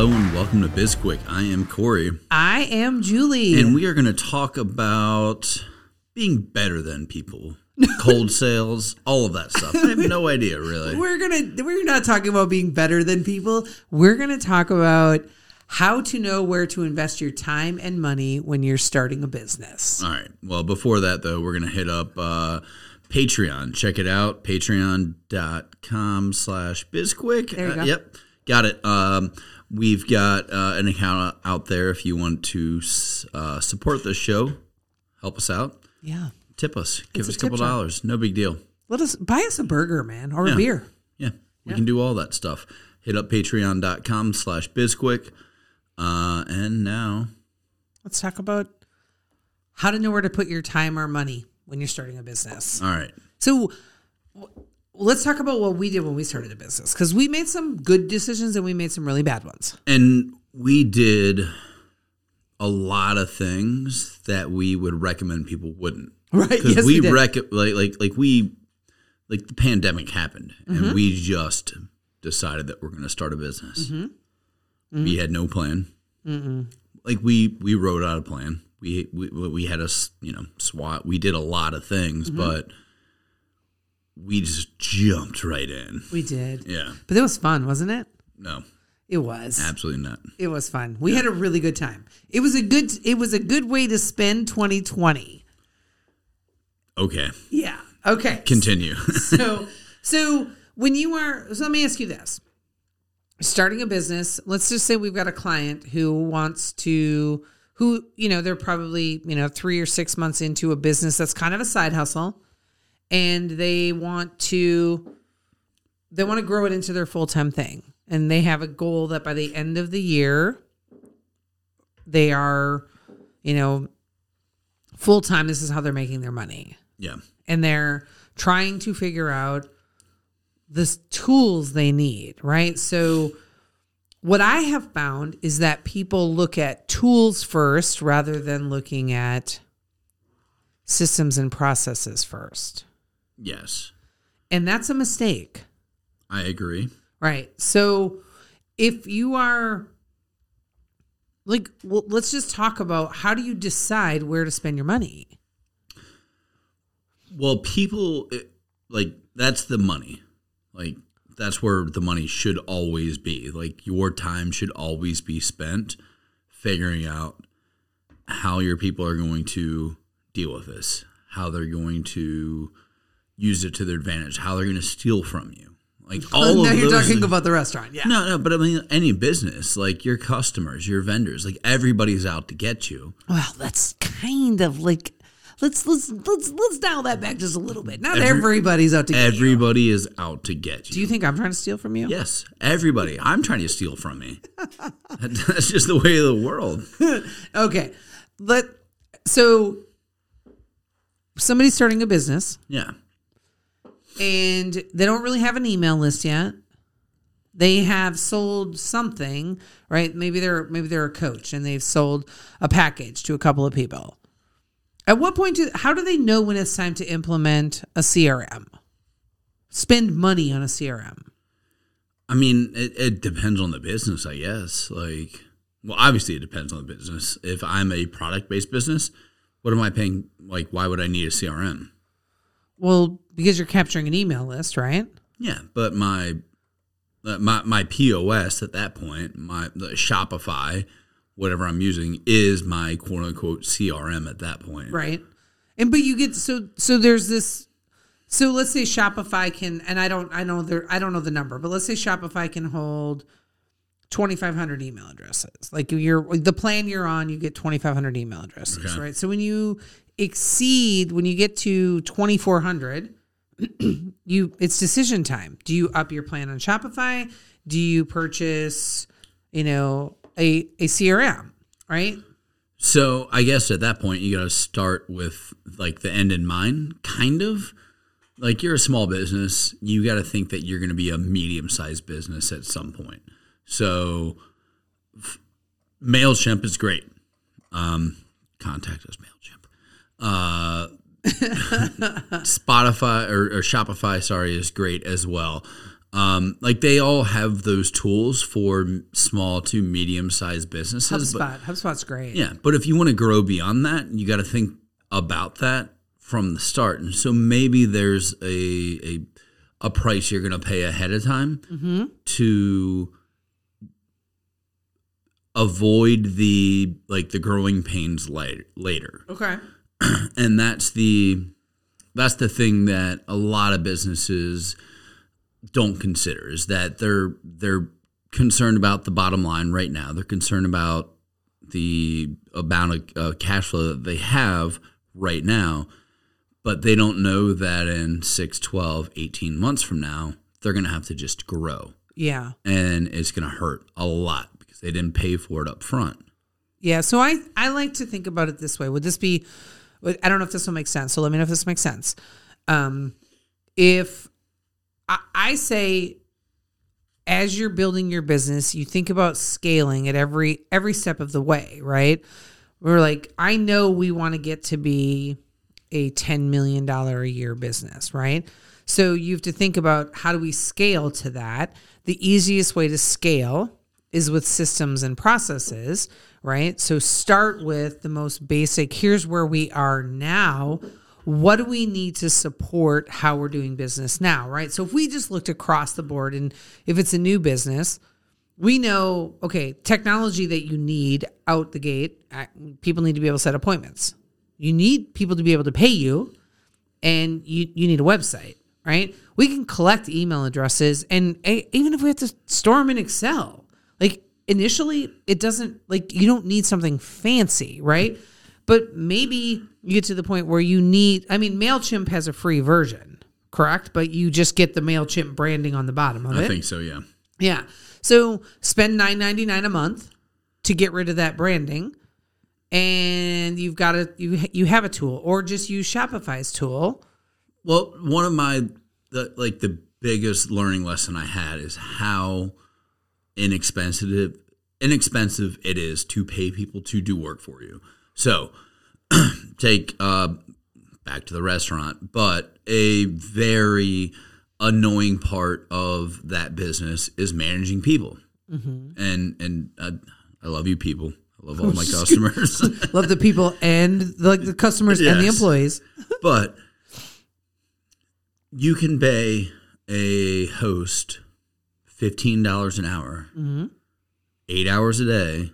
Hello and welcome to BizQuick. I am Corey, I am Julie. and we are going to talk about being better than people, cold sales, all of that stuff. I have no idea really. we're gonna we're not talking about being better than people. We're gonna talk about how to know where to invest your time and money when you're starting a business. All right. Well, before that though, we're going to hit up uh, Patreon. Check it out, patreon.com slash bizquick. There you Uh, yep, got it. Um, we've got uh, an account out there if you want to uh, support the show, help us out, Yeah. tip us, give It's us a couple dollars. No big deal. Let us buy us a burger, man, or Yeah. a beer. Yeah, we can do all that stuff. Hit up patreon.com slash bizquick. Uh, and now, Let's talk about how to know where to put your time or money when you're starting a business. all right. So let's talk about what we did when we started a business because we made some good decisions and we made some really bad ones. And we did a lot of things that we would recommend people wouldn't. Right, Because yes, we, we did. rec- like like like we like the pandemic happened Mm-hmm. and we just decided that we're going to start a business. Mm-hmm. We had no plan. Like we we wrote out a plan. We we we had a you know SWOT. We did a lot of things, Mm-hmm. but we just jumped right in. We did. Yeah. But it was fun, wasn't it? No. It was. Absolutely not. It was fun. We had a really good time. It was a good it was a good way to spend 2020. Okay. Yeah. Okay. Continue. so so when you are so let me ask you this. Starting a business, let's just say we've got a client who wants to who, you know, they're probably, you know, 3 or 6 months into a business that's kind of a side hustle and they want to they want to grow it into their full-time thing. And they have a goal that by the end of the year they are, you know, full-time this is how they're making their money yeah. and they're trying to figure out the tools they need, right? So, what I have found is that people look at tools first rather than looking at systems and processes first. Yes. And that's a mistake, I agree. right? So, if you are like, well, let's just talk about how do you decide where to spend your money? Well, people it- like that's the money. Like that's where the money should always be. Like your time should always be spent figuring out how your people are going to deal with this, how they're going to use it to their advantage, how they're going to steal from you. Like all now of you're talking things- about the restaurant, yeah. No, no, but I mean any business, like your customers, your vendors, like everybody's out to get you. Well, that's kind of like let's let's let's let's dial that back just a little bit. Not Every- everybody's out to get you. Everybody is out to get you. Do you think I'm trying to steal from you? Yes, everybody. I'm trying to steal from me. That's just the way of the world. Okay. Let so somebody's starting a business Yeah. And they don't really have an email list yet. They have sold something, right? Maybe they're maybe they're a coach and they've sold a package to a couple of people. At what point do how do they know when it's time to implement a CRM? Spend money on a CRM. I mean, it, it depends on the business, I guess. Like, well, obviously, it depends on the business. If I'm a product based business, what am I paying? Like, why would I need a CRM? Well, because you're capturing an email list, right? Yeah, but my uh, my my POS at that point, my the Shopify, whatever I'm using, is my quote unquote CRM at that point. Right. And but you get so so there's this so let's say Shopify can and I don't I know there I don't know the number, but let's say Shopify can hold 2500 email addresses. Like you're the plan you're on, you get 2500 email addresses, Okay. right? So when you exceed when you get to 2400 you it's decision time. Do you up your plan on Shopify? Do you purchase, you know, a a CRM, right? So I guess at that point you got to start with like the end in mind, kind of. Like you're a small business, you got to think that you're going to be a medium-sized business at some point. So f- Mailchimp is great. Um, contact us, Mailchimp. Uh, Spotify or, or Shopify, sorry, is great as well. Um, like they all have those tools for small to medium-sized businesses. but- HubSpot. HubSpot's great. yeah, but if you want to grow beyond that, you got to think about that from the start. And so maybe there's a a, a price you're going to pay ahead of time to avoid the like the growing pains later. Later, Okay. and that's the that's the thing that a lot of businesses don't consider is that they're they're concerned about the bottom line right now. They're concerned about the amount of uh, cash flow that they have right now, but they don't know that in 6, 12, 18 months from now, they're going to have to just grow. Yeah. And it's going to hurt a lot they didn't pay for it up front. Yeah. So I I like to think about it this way. Would this be? I don't know if this will make sense. So let me know if this makes sense. Um, if I, I say, as you're building your business, you think about scaling at every every step of the way, right? We're like, I know we want to get to be a ten million dollar a year business, right? So you have to think about how do we scale to that. The easiest way to scale is with systems and processes, right? So start with the most basic. Here's where we are now. What do we need to support how we're doing business now, right? So if we just looked across the board and if it's a new business, we know, okay, technology that you need out the gate, people need to be able to set appointments. You need people to be able to pay you and you, you need a website, right? We can collect email addresses and eh, even if we have to store them in Excel, like initially it doesn't like you don't need something fancy, right? But maybe you get to the point where you need, I mean, MailChimp has a free version, correct? But you just get the MailChimp branding on the bottom of I it. think so, yeah. Yeah. So spend nine ninety nine a month to get rid of that branding, and you've got a you you have a tool, or just use Shopify's tool. Well, one of my the, like the biggest learning lesson I had is how inexpensive inexpensive it is to pay people to do work for you. So, take uh back to the restaurant, but a very annoying part of that business is managing people. And and uh, I love you people. I love all my customers. Love the people and like the customers and the employees. but you can pay a host fifteen dollars an hour, mm-hmm. eight hours a day,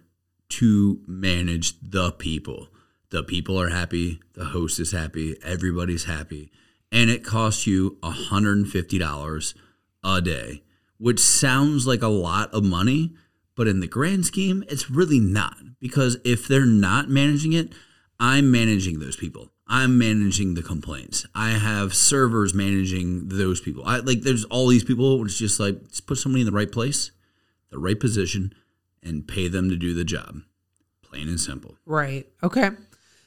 to manage the people. The people are happy. The host is happy. Everybody's happy, and it costs you hundred and fifty dollars a day, which sounds like a lot of money. But in the grand scheme, it's really not because if they're not managing it, I'm managing those people. I'm managing the complaints. I have servers managing those people. I like there's all these people. It's just like just put somebody in the right place, the right position, and pay them to do the job. Plain and simple. Right. Okay.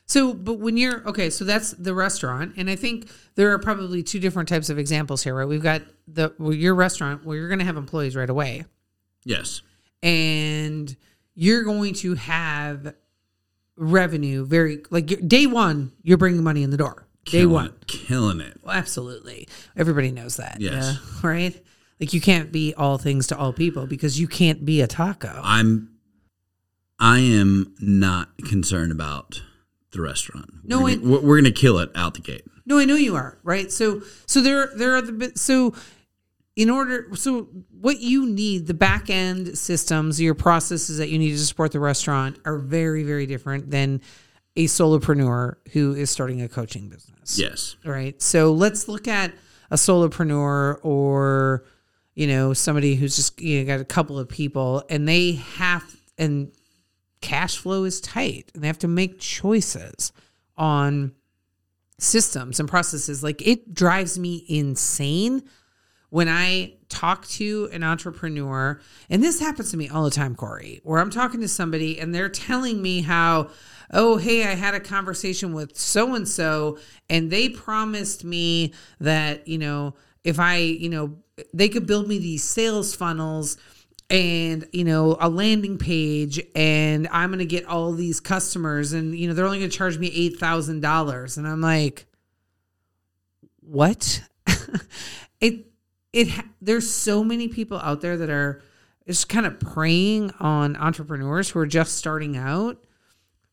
So, but when you're okay, so that's the restaurant, and I think there are probably two different types of examples here, right? We've got the well, your restaurant where you're going to have employees right away, Yes. and you're going to have revenue very like day one. You're bringing money in the door. Day Killing one. it. Killing it. Well, absolutely. Everybody knows that. Yes. yeah, right. Like you can't be all things to all people because you can't be a taco. I'm I am not concerned about the restaurant. No, we're gonna, we're, we're gonna kill it out the gate. No, I know you are right. So, so there, there are the. So, in order, so what you need, the back end systems, your processes that you need to support the restaurant are very, very different than a solopreneur who is starting a coaching business. Yes. Right. So let's look at a solopreneur or, you know, somebody who's just you know, got a couple of people and they have, and cash flow is tight and they have to make choices on systems and processes. Like it drives me insane when I talk to an entrepreneur, and this happens to me all the time, Corey, where I'm talking to somebody and they're telling me how, oh, hey, I had a conversation with so and so, and they promised me that, you know, if I, you know, they could build me these sales funnels and you know a landing page and i'm going to get all these customers and you know they're only going to charge me $8000 and i'm like what? It it there's so many people out there that are just kind of preying on entrepreneurs who are just starting out.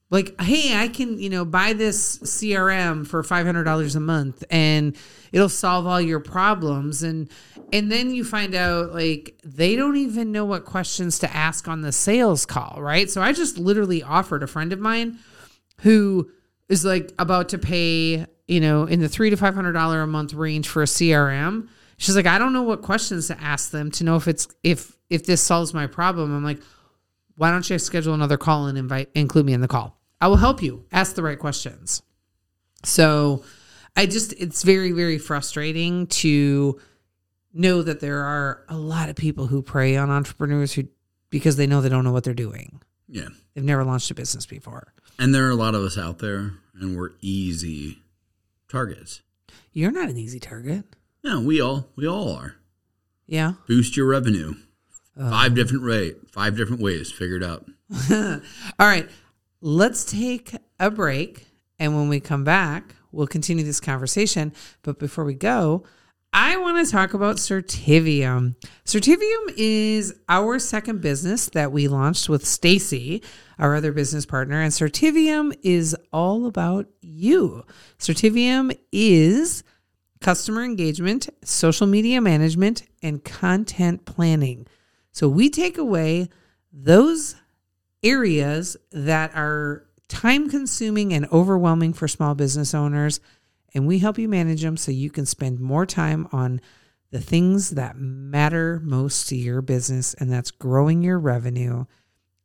Like hey i can you know buy this crm for $500 a month and it'll solve all your problems. And and then you find out like they don't even know what questions to ask on the sales call right? So i just literally offered a friend of mine who is like about to pay you know in the three to five hundred dollar a month range for a crm she's like i don't know what questions to ask them to know if it's if if this solves my problem. I'm like why don't you schedule another call and invite include me in the call? I will help you. Ask the right questions. So i just it's very very frustrating to know that there are a lot of people who prey on entrepreneurs who because they know they don't know what they're doing. Yeah. they've never launched a business before. And there are a lot of us out there, and we're easy targets. you're not an easy target Yeah, we all we all are. yeah Boost your revenue. Uh. Five different rate, five different ways. Figure it out. All right, let's take a break. And when we come back, we'll continue this conversation. But before we go, I want to talk about Certivium. Certivium is our second business that we launched with Stacy, our other business partner. And Certivium is all about you. Certivium is customer engagement, social media management, and content planning. So we take away those areas that are time consuming and overwhelming for small business owners, and we help you manage them so you can spend more time on the things that matter most to your business, and that's growing your revenue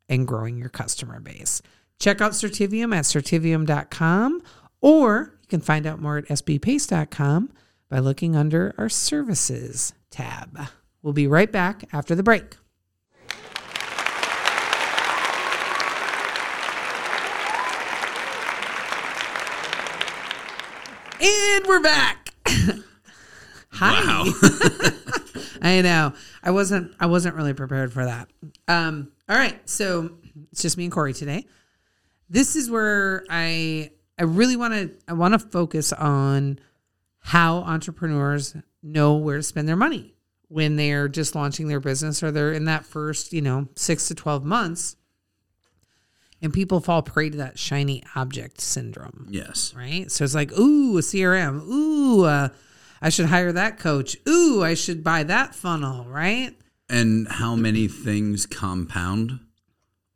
and growing your customer base. Check out Certivium at certivium.com, or you can find out more at sbpace.com by looking under our services tab. We'll be right back after the break. And we're back. Hi. I know. I wasn't I wasn't really prepared for that. Um all right. So it's just me and Corey today. This is where I I really want to I want to focus on how entrepreneurs know where to spend their money when they're just launching their business or they're in that first, you know, 6 to 12 months. And people fall prey to that shiny object syndrome yes. right? So it's like, ooh, a CRM. Ooh, uh, I should hire that coach. Ooh, I should buy that funnel, right? And how many things compound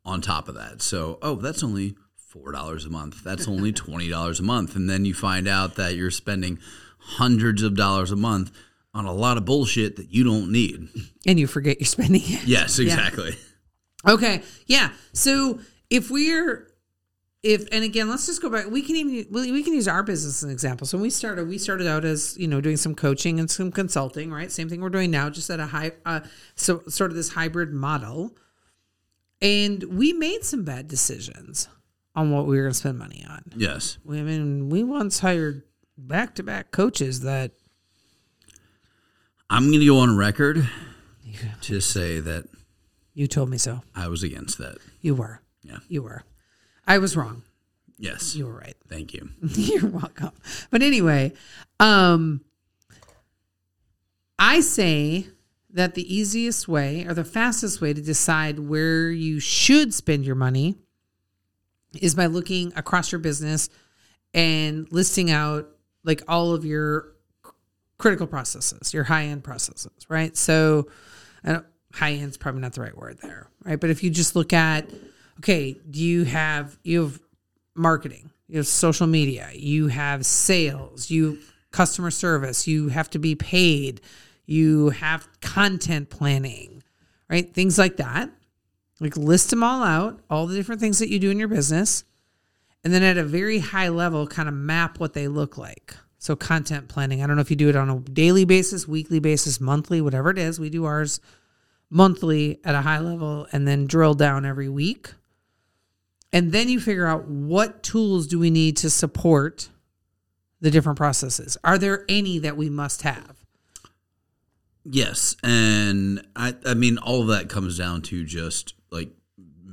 on top of that? So, oh, that's only four dollars a month. That's only twenty dollars a month, and then you find out that you're spending hundreds of dollars a month on a lot of bullshit that you don't need. And you forget you're spending it. Yes, exactly. Okay, yeah. So if we're if and again, let's just go back. We can even we we can use our business as an example. So when we started, we started out as you know doing some coaching and some consulting, right? Same thing we're doing now, just at a high, uh, so sort of this hybrid model. And we made some bad decisions on what we were going to spend money on. Yes. I mean, we once hired back to back coaches that I'm going to go on record to say that you told me so. I was against that. You were. Yeah. You were. I was wrong. Yes. You were right. Thank you. You're welcome. But anyway, um I say that the easiest way or the fastest way to decide where you should spend your money is by looking across your business and listing out like all of your critical processes, your high end processes, right? So, high end is probably not the right word there, right? But if you just look at, okay, do you have you have marketing, you have social media, you have sales, you customer service, you have to be paid, you have content planning, right? Things like that. Like list them all out, all the different things that you do in your business, and then at a very high level, kind of map what they look like. So content planning. I don't know if you do it on a daily basis, weekly basis, monthly, whatever it is. We do ours monthly at a high level and then drill down every week. And then you figure out what tools do we need to support the different processes. Are there any that we must have? Yes, and I I mean all of that comes down to just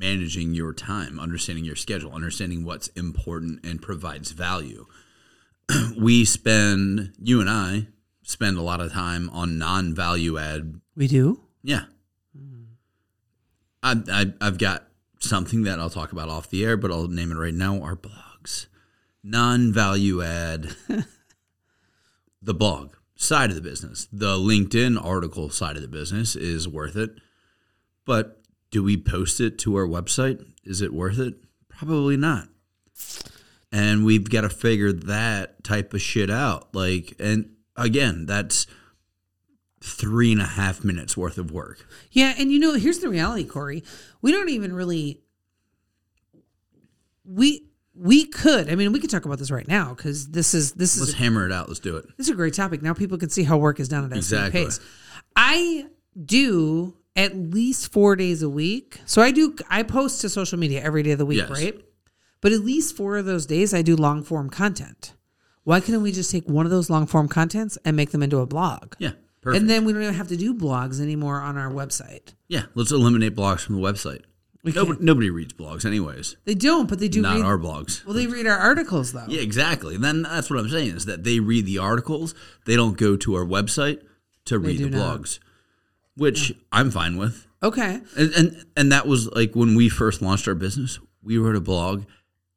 managing your time, understanding your schedule, understanding what's important and provides value. we spend you and I spend a lot of time on non-value add. We do. Yeah. Hmm. I, I I've got something that I'll talk about off the air, but I'll name it right now. Our blogs, non-value add. the blog side of the business, the LinkedIn article side of the business is worth it. But do we post it to our website? Is it worth it? Probably not. And we've got to figure that type of shit out. Like, and again, that's three and a half minutes worth of work. Yeah, and you know, here's the reality, Corey. We don't even really we we could. I mean, we could talk about this right now because this is this Let's is hammer it out. Let's do it. this is a great topic. Now people can see how work is done at Exactly. pace. I do at least four days a week. So I do. I post to social media every day of the week, Yes. right? But at least four of those days, I do long form content. Why couldn't we just take one of those long form contents and make them into a blog? Yeah. Perfect. And then we don't even have to do blogs anymore on our website. yeah. Let's eliminate blogs from the website. We Nobody, can't- nobody reads blogs, anyways. They don't, but they do Not read. our blogs. well, they read our articles though. Yeah, exactly. Then that's what I'm saying is that they read the articles. They don't go to our website to read do the not. Which I'm fine with. Okay. And, and and that was like when we first launched our business. We wrote a blog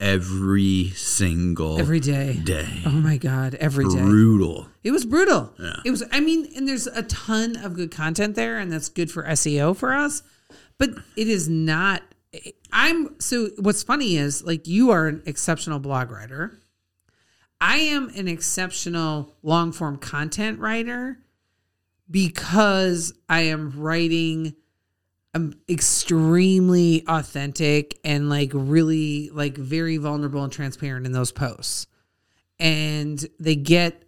every single Every day. day. Oh my god, every day. Brutal. It was brutal. Yeah. It was. I mean, and there's a ton of good content there, and that's good for SEO for us. But it is not. I'm so. What's funny is like you are an exceptional blog writer. I am an exceptional long form content writer because I am writing I'm extremely authentic and like really like very vulnerable and transparent in those posts. And they get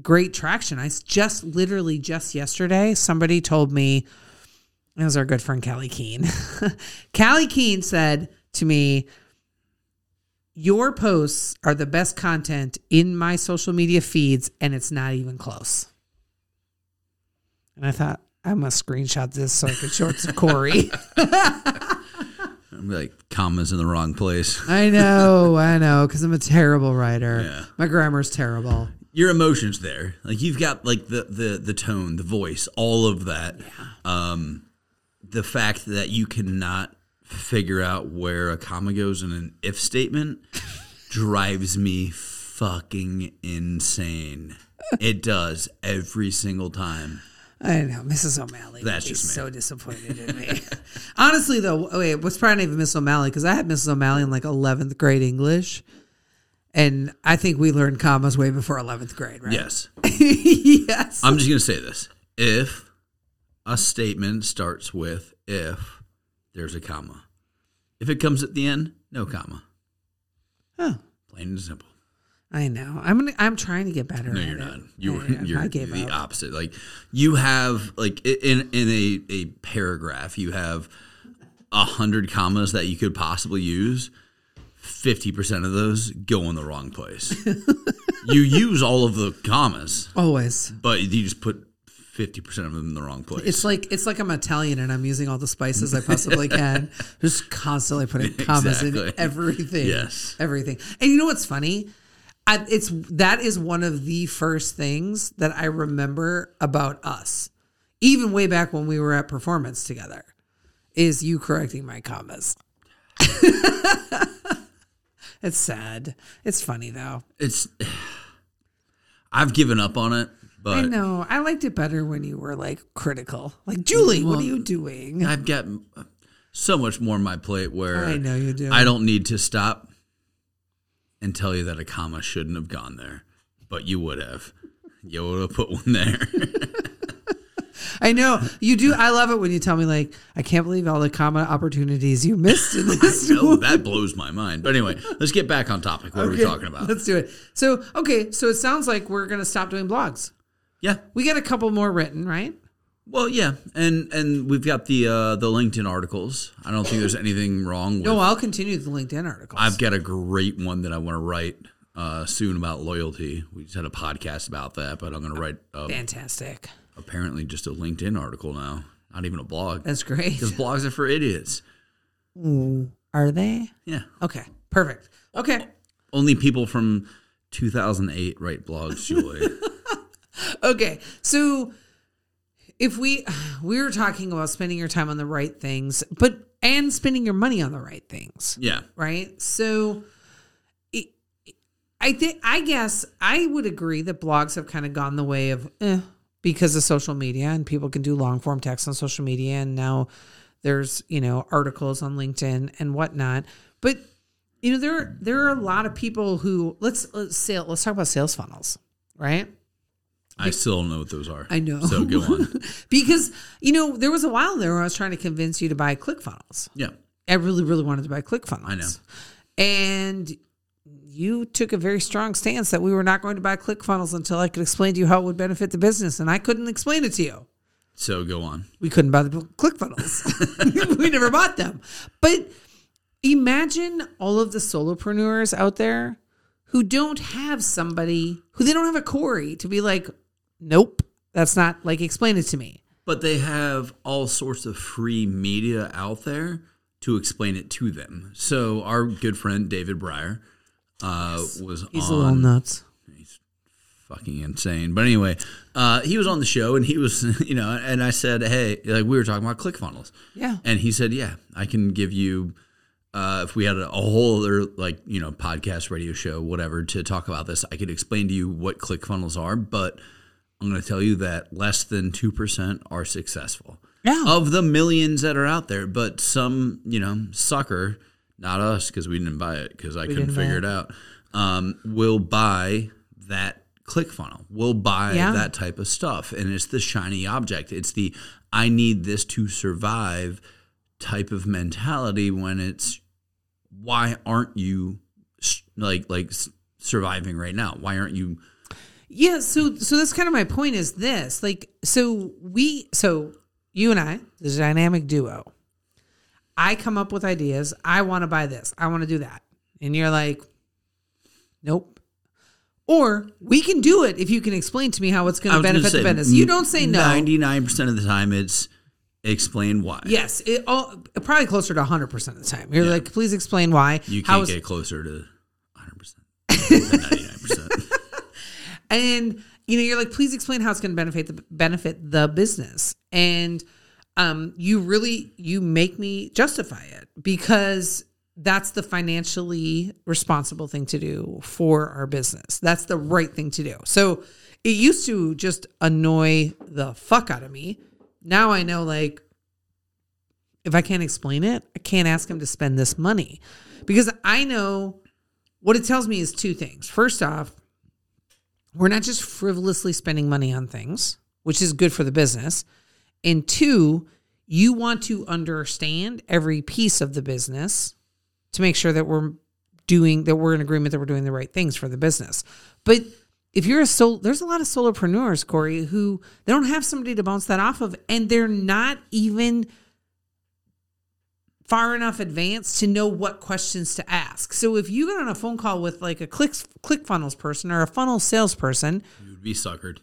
great traction. I just literally just yesterday, somebody told me, it was our good friend Callie Keene. Callie Keene said to me, Your posts are the best content in my social media feeds, and it's not even close. And I thought, I'm going to screenshot this so I could show it to Corey. I'm like commas in the wrong place. I know, I know, because I'm a terrible writer. Yeah. My grammar's terrible. Your emotions there, like you've got like the the the tone, the voice, all of that. Um, the fact that you cannot figure out where a comma goes in an if statement drives me fucking insane. It does every single time. I know, Mrs. O'Malley. That's would be just me. so disappointed in me. Honestly, though, wait, what's probably not even Miss O'Malley because I had Mrs. O'Malley in like 11th grade English, and I think we learned commas way before 11th grade, right? Yes. yes. I'm just going to say this. If a statement starts with if, there's a comma. If it comes at the end, no comma. oh, Plain and simple. I know. I'm gonna. I'm trying to get better. No, at you're it. not. You're, I you're I gave the up. opposite. Like you have like in in a, a paragraph, you have a hundred commas that you could possibly use. Fifty percent of those go in the wrong place. you use all of the commas, Always. but you just put fifty percent of them in the wrong place. It's like it's like I'm Italian and I'm using all the spices I possibly can. Just constantly putting commas in everything. Yes. Everything. And you know what's funny? I, it's that is one of the first things that I remember about us, even way back when we were at performance together, is you correcting my commas. it's sad. It's funny though. it's. I've given up on it, But I know. I liked it better when you were like critical. Like, Julie, what are you doing? I've got so much more on my plate where I know you do. I don't need to stop and tell you that a comma shouldn't have gone there, but you would have. You would have put one there. I know you do. I love it when you tell me like, I can't believe all the comma opportunities you missed in this. no, that blows my mind. But anyway, let's get back on topic. What are we talking about? Let's do it. So, okay, so it sounds like we're gonna stop doing blogs. Yeah. We got a couple more written, right? Well, yeah, and and we've got the uh, the LinkedIn articles. I don't think there's anything wrong with. No, I'll continue the LinkedIn articles. I've got a great one that I want to write uh, soon about loyalty. We just had a podcast about that, but I'm going to write uh, Fantastic. apparently just a LinkedIn article now, not even a blog. That's great. Because blogs are for idiots. Are they? Yeah, Okay. Perfect. Okay. only people from 2008 write blogs, Julie. Okay. So if we we were talking about spending your time on the right things, but and spending your money on the right things. yeah, right? So it, I think I guess I would agree that blogs have kind of gone the way of eh, because of social media and people can do long form text on social media and now there's you know articles on LinkedIn and whatnot. But you know there there are a lot of people who let's let's say let's talk about sales funnels, right? I still don't know what those are. I know. So go on. because you know there was a while there where I was trying to convince you to buy ClickFunnels. Yeah, I really, really wanted to buy ClickFunnels. I know. And you took a very strong stance that we were not going to buy ClickFunnels until I could explain to you how it would benefit the business. And I couldn't explain it to you. so go on. We couldn't buy the ClickFunnels. we never bought them. But imagine all of the solopreneurs out there who don't have somebody, who they don't have a Corey to be like, nope, that's not like, explain it to me. But they have all sorts of free media out there to explain it to them. So our good friend David Breyer uh, was He's on. a little nuts. fucking insane. But anyway, uh, he was on the show and he was, you know, and I said, hey, like we were talking about ClickFunnels. Yeah. And he said, yeah, I can give you, uh, if we had a, a whole other like, you know, podcast, radio show, whatever, to talk about this, I could explain to you what ClickFunnels are, but I'm going to tell you that less than 2% are successful. Yeah. Of the millions that are out there, but some, you know, sucker, not us because we didn't buy it because I couldn't figure it out, um, will buy that ClickFunnel, will buy Yeah. that type of stuff. And it's the shiny object. It's the I need this to survive type of mentality when it's why aren't you like like surviving right now? Why aren't you Yeah, so so that's kind of my point is this. Like so we so you and I, the dynamic duo. I come up with ideas. I want to buy this. I want to do that. And you're like, "Nope." Or we can do it if you can explain to me how it's going to benefit the say, business. You don't say no. 99% of the time it's explain why. Yes, it all, probably closer to 100% of the time. You're like, "Please explain why." You can't get closer to 100%. than 99%. And you know you're like please explain how it's going to benefit the benefit the business. And um you really you make me justify it because that's the financially responsible thing to do for our business. That's the right thing to do. So it used to just annoy the fuck out of me. Now i know like if i can't explain it i can't ask him to spend this money. Because i know what it tells me is two things. First off we're not just frivolously spending money on things, which is good for the business. And two, you want to understand every piece of the business to make sure that we're doing that we're in agreement that we're doing the right things for the business. But if you're a soul, there's a lot of solopreneurs, Corey, who they don't have somebody to bounce that off of, and they're not even far enough advanced to know what questions to ask. So if you get on a phone call with like a click ClickFunnels person or a funnel salesperson, you would be suckered.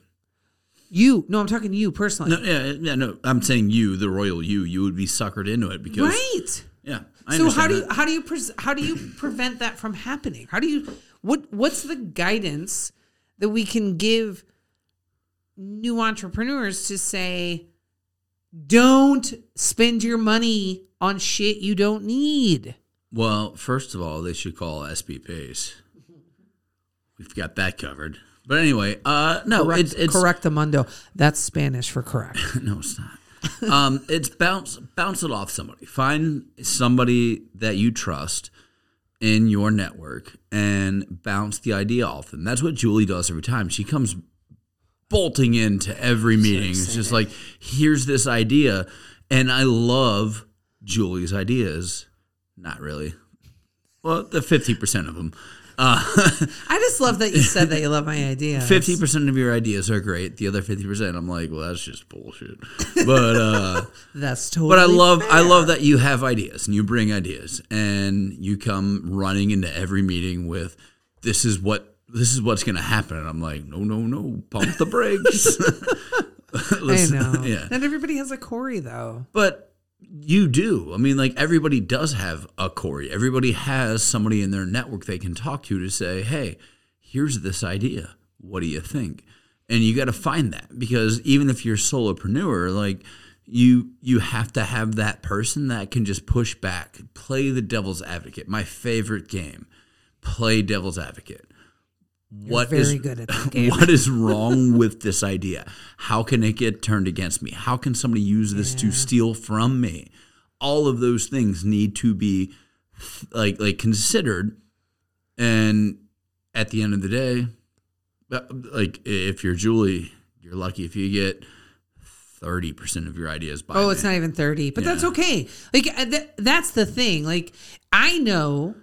you no, I'm talking to you personally, No, yeah, yeah, no. I'm saying you, the royal you, you would be suckered into it because right? yeah. I so how do you how do you pres how do you prevent that from happening? How do you what what's the guidance that we can give new entrepreneurs to say don't spend your money on shit you don't need? Well, first of all, they should call SB Pace. We've got that covered. But anyway, uh, no, Correct, it's it's correctamundo. That's Spanish for correct. no, it's not. um, it's bounce bounce it off somebody. Find somebody that you trust in your network and bounce the idea off them. That's what Julie does every time. She comes bolting into every meeting. it's just like, here's this idea. And I love Julie's ideas. Not really. Well, the 50% of them. Uh, I just love that you said that you love my idea. Fifty percent of your ideas are great. The other fifty percent, I'm like, well, that's just bullshit. But uh, That's totally. but I love I love that you have ideas and you bring ideas and you come running into every meeting with this is what this is what's going to happen. And I'm like, no, no, no, pump the brakes. I know. yeah. Not everybody has a Corey though. But you do. I mean, like everybody does have a Corey. Everybody has somebody in their network they can talk to to say, hey, here's this idea. What do you think? And you got to find that because even if you're a solopreneur, like you you have to have that person that can just push back, play the devil's advocate. My favorite game, play devil's advocate. What is very good at that game. what is wrong with this idea? How can it get turned against me? How can somebody use this to steal from me? All of those things need to be like like considered and at the end of the day uh, like if you're Julie, you're lucky if you get 30% of your ideas by Oh, it's not even 30, but that's okay. Like uh, th- that's the thing. Like I know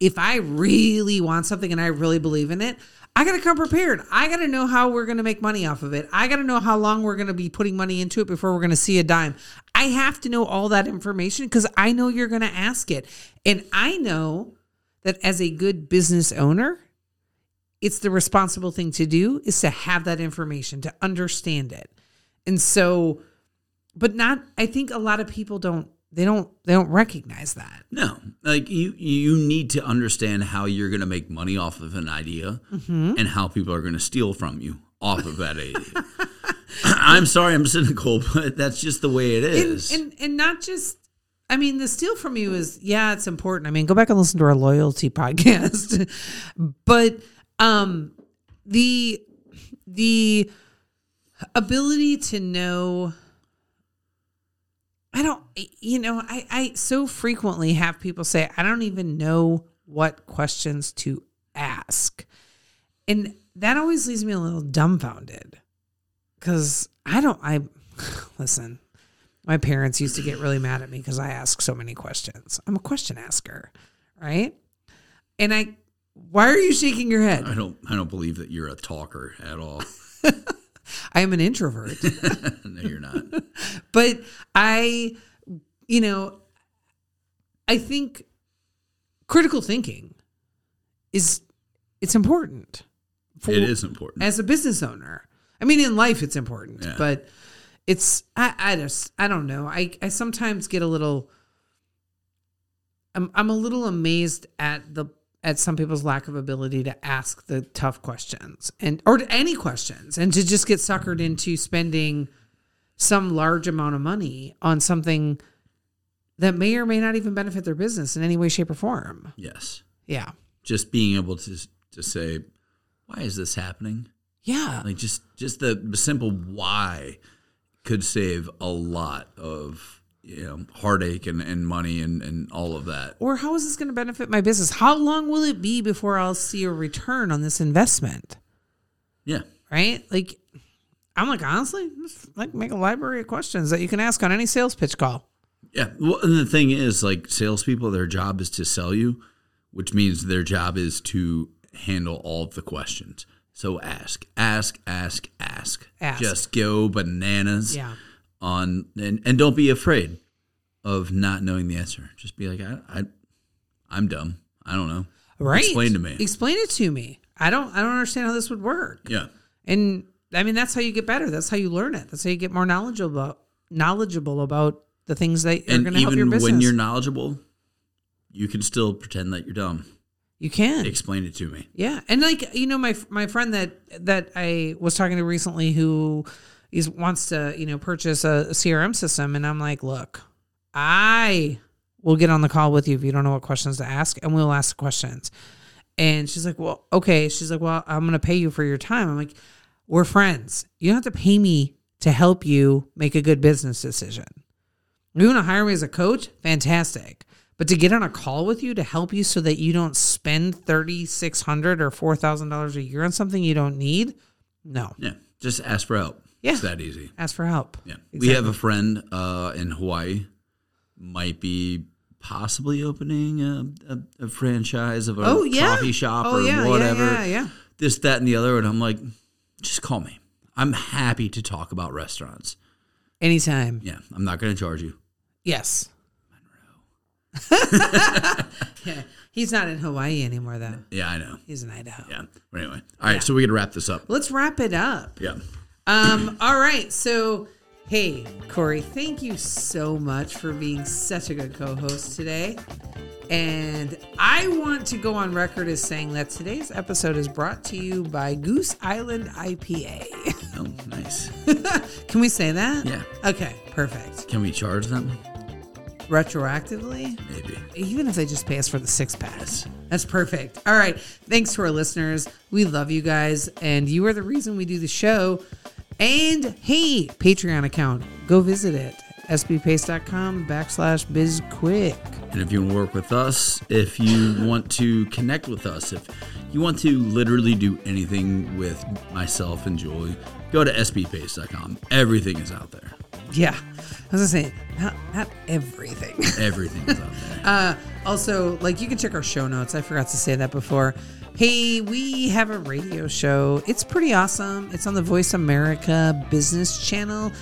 if I really want something and I really believe in it, I got to come prepared. I got to know how we're going to make money off of it. I got to know how long we're going to be putting money into it before we're going to see a dime. I have to know all that information cuz I know you're going to ask it. And I know that as a good business owner, it's the responsible thing to do is to have that information, to understand it. And so but not I think a lot of people don't they don't they don't recognize that. No, like you you need to understand how you're going to make money off of an idea Mm-hmm. and how people are going to steal from you off of that idea. I'm sorry, I'm cynical, but that's just the way it is. And, and and not just I mean the steal from you is yeah, it's important. I mean, go back and listen to our loyalty podcast. but um the the ability to know I don't you know, I I so frequently have people say I don't even know what questions to ask. And that always leaves me a little dumbfounded cuz I don't I listen. My parents used to get really mad at me because I ask so many questions. I'm a question asker, right? And I, why are you shaking your head? I don't I don't believe that you're a talker at all. I am an introvert, no, you're not. but I, you know, I think critical thinking is it's important. for- It is important. as a business owner. I mean, in life, it's important, Yeah. but it's I, I just I don't know. I I sometimes get a little. I'm I'm a little amazed at the at some people's lack of ability to ask the tough questions and or any questions and to just get suckered into spending some large amount of money on something that may or may not even benefit their business in any way shape or form. yes. Yeah. Just being able to to say why is this happening? Yeah. Like just just the, the simple why could save a lot of you know heartache and, and money and, and all of that. Or how is this going to benefit my business? How long will it be before I'll see a return on this investment? Yeah. Right? Like, I'm like, honestly, just like make a library of questions that you can ask on any sales pitch call. Yeah. Well, and the thing is, like salespeople, their job is to sell you, which means their job is to handle all of the questions. So ask, ask, ask, ask. Ask. Just go bananas. Yeah. On and, and don't be afraid of not knowing the answer. Just be like, I, I I'm dumb. I don't know. Right. Explain to me. Explain it to me. I don't. I don't understand how this would work. Yeah. And I mean, that's how you get better. That's how you learn it. That's how you get more knowledgeable about knowledgeable about the things that are going to help your even business. when you're knowledgeable, you can still pretend that you're dumb. you can. Explain it to me. Yeah, and like you know, my my friend that that I was talking to recently, who is wants to you know purchase a, a CRM system, and I'm like, look, I will get on the call with you if you don't know what questions to ask, and we'll ask questions. And she's like, well, okay. She's like, well, I'm going to pay you for your time. I'm like, we're friends. You don't have to pay me to help you make a good business decision. You want to hire me as a coach? Fantastic. But to get on a call with you to help you so that you don't spend thirty six hundred or four thousand dollars a year on something you don't need, no. Yeah. just ask for help. Yeah. It's that easy. Ask for help. Yeah. We have a friend uh, in Hawaii, might be possibly opening a, a, a franchise of a Oh yeah. coffee shop oh, or yeah, whatever. Yeah, yeah, yeah. This, that, and the other. And I'm like, just call me. I'm happy to talk about restaurants. Anytime. Yeah. I'm not going to charge you. Yes. yeah. He's not in Hawaii anymore, though. Yeah, I know. He's in Idaho. Yeah. But anyway. All right. So we to wrap this up. Let's wrap it up. Yeah. Um. all right. So, hey, Corey, thank you so much for being such a good co-host today. And I want to go on record as saying that today's episode is brought to you by Goose Island IPA. Oh, nice. Can we say that? Yeah. Okay. Perfect. Can we charge them? Retroactively. Maybe. even if they just pay us for the six packs. That's perfect. All right. Thanks to our listeners. We love you guys, and you are the reason we do the show. And hey, Patreon account, go visit it. sbpace.com backslash bizquick. And if you want to work with us, if you want to connect with us, if you want to literally do anything with myself and Julie, go to sbpace.com. Everything is out there. Yeah. I was gonna say, not not everything. Everything is out there. Uh, also, like you can check our show notes. I forgot to say that before. Hey, we have a radio show. It's pretty awesome. It's on the Voice America Business Channel.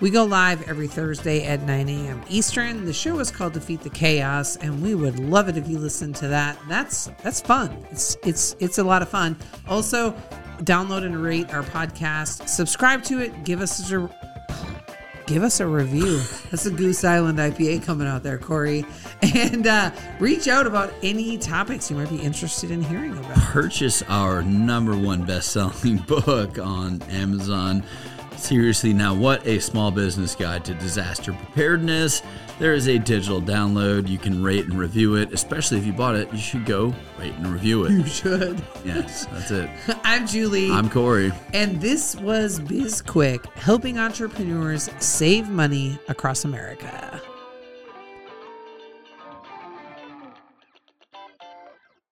We go live every Thursday at 9 a.m. Eastern. The show is called Defeat the Chaos, and we would love it if you listen to that. That's that's fun. It's it's it's a lot of fun. Also, download and rate our podcast. Subscribe to it. Give us a give us a review. That's a Goose Island IPA coming out there, Corey. And uh, reach out about any topics you might be interested in hearing about. Purchase our number one best selling book on Amazon. Seriously, now what a small business guide to disaster preparedness. There is a digital download. You can rate and review it, especially if you bought it. You should go rate and review it. You should. Yes, that's it. I'm Julie. I'm Corey. and this was Biz Quick, helping entrepreneurs save money across America.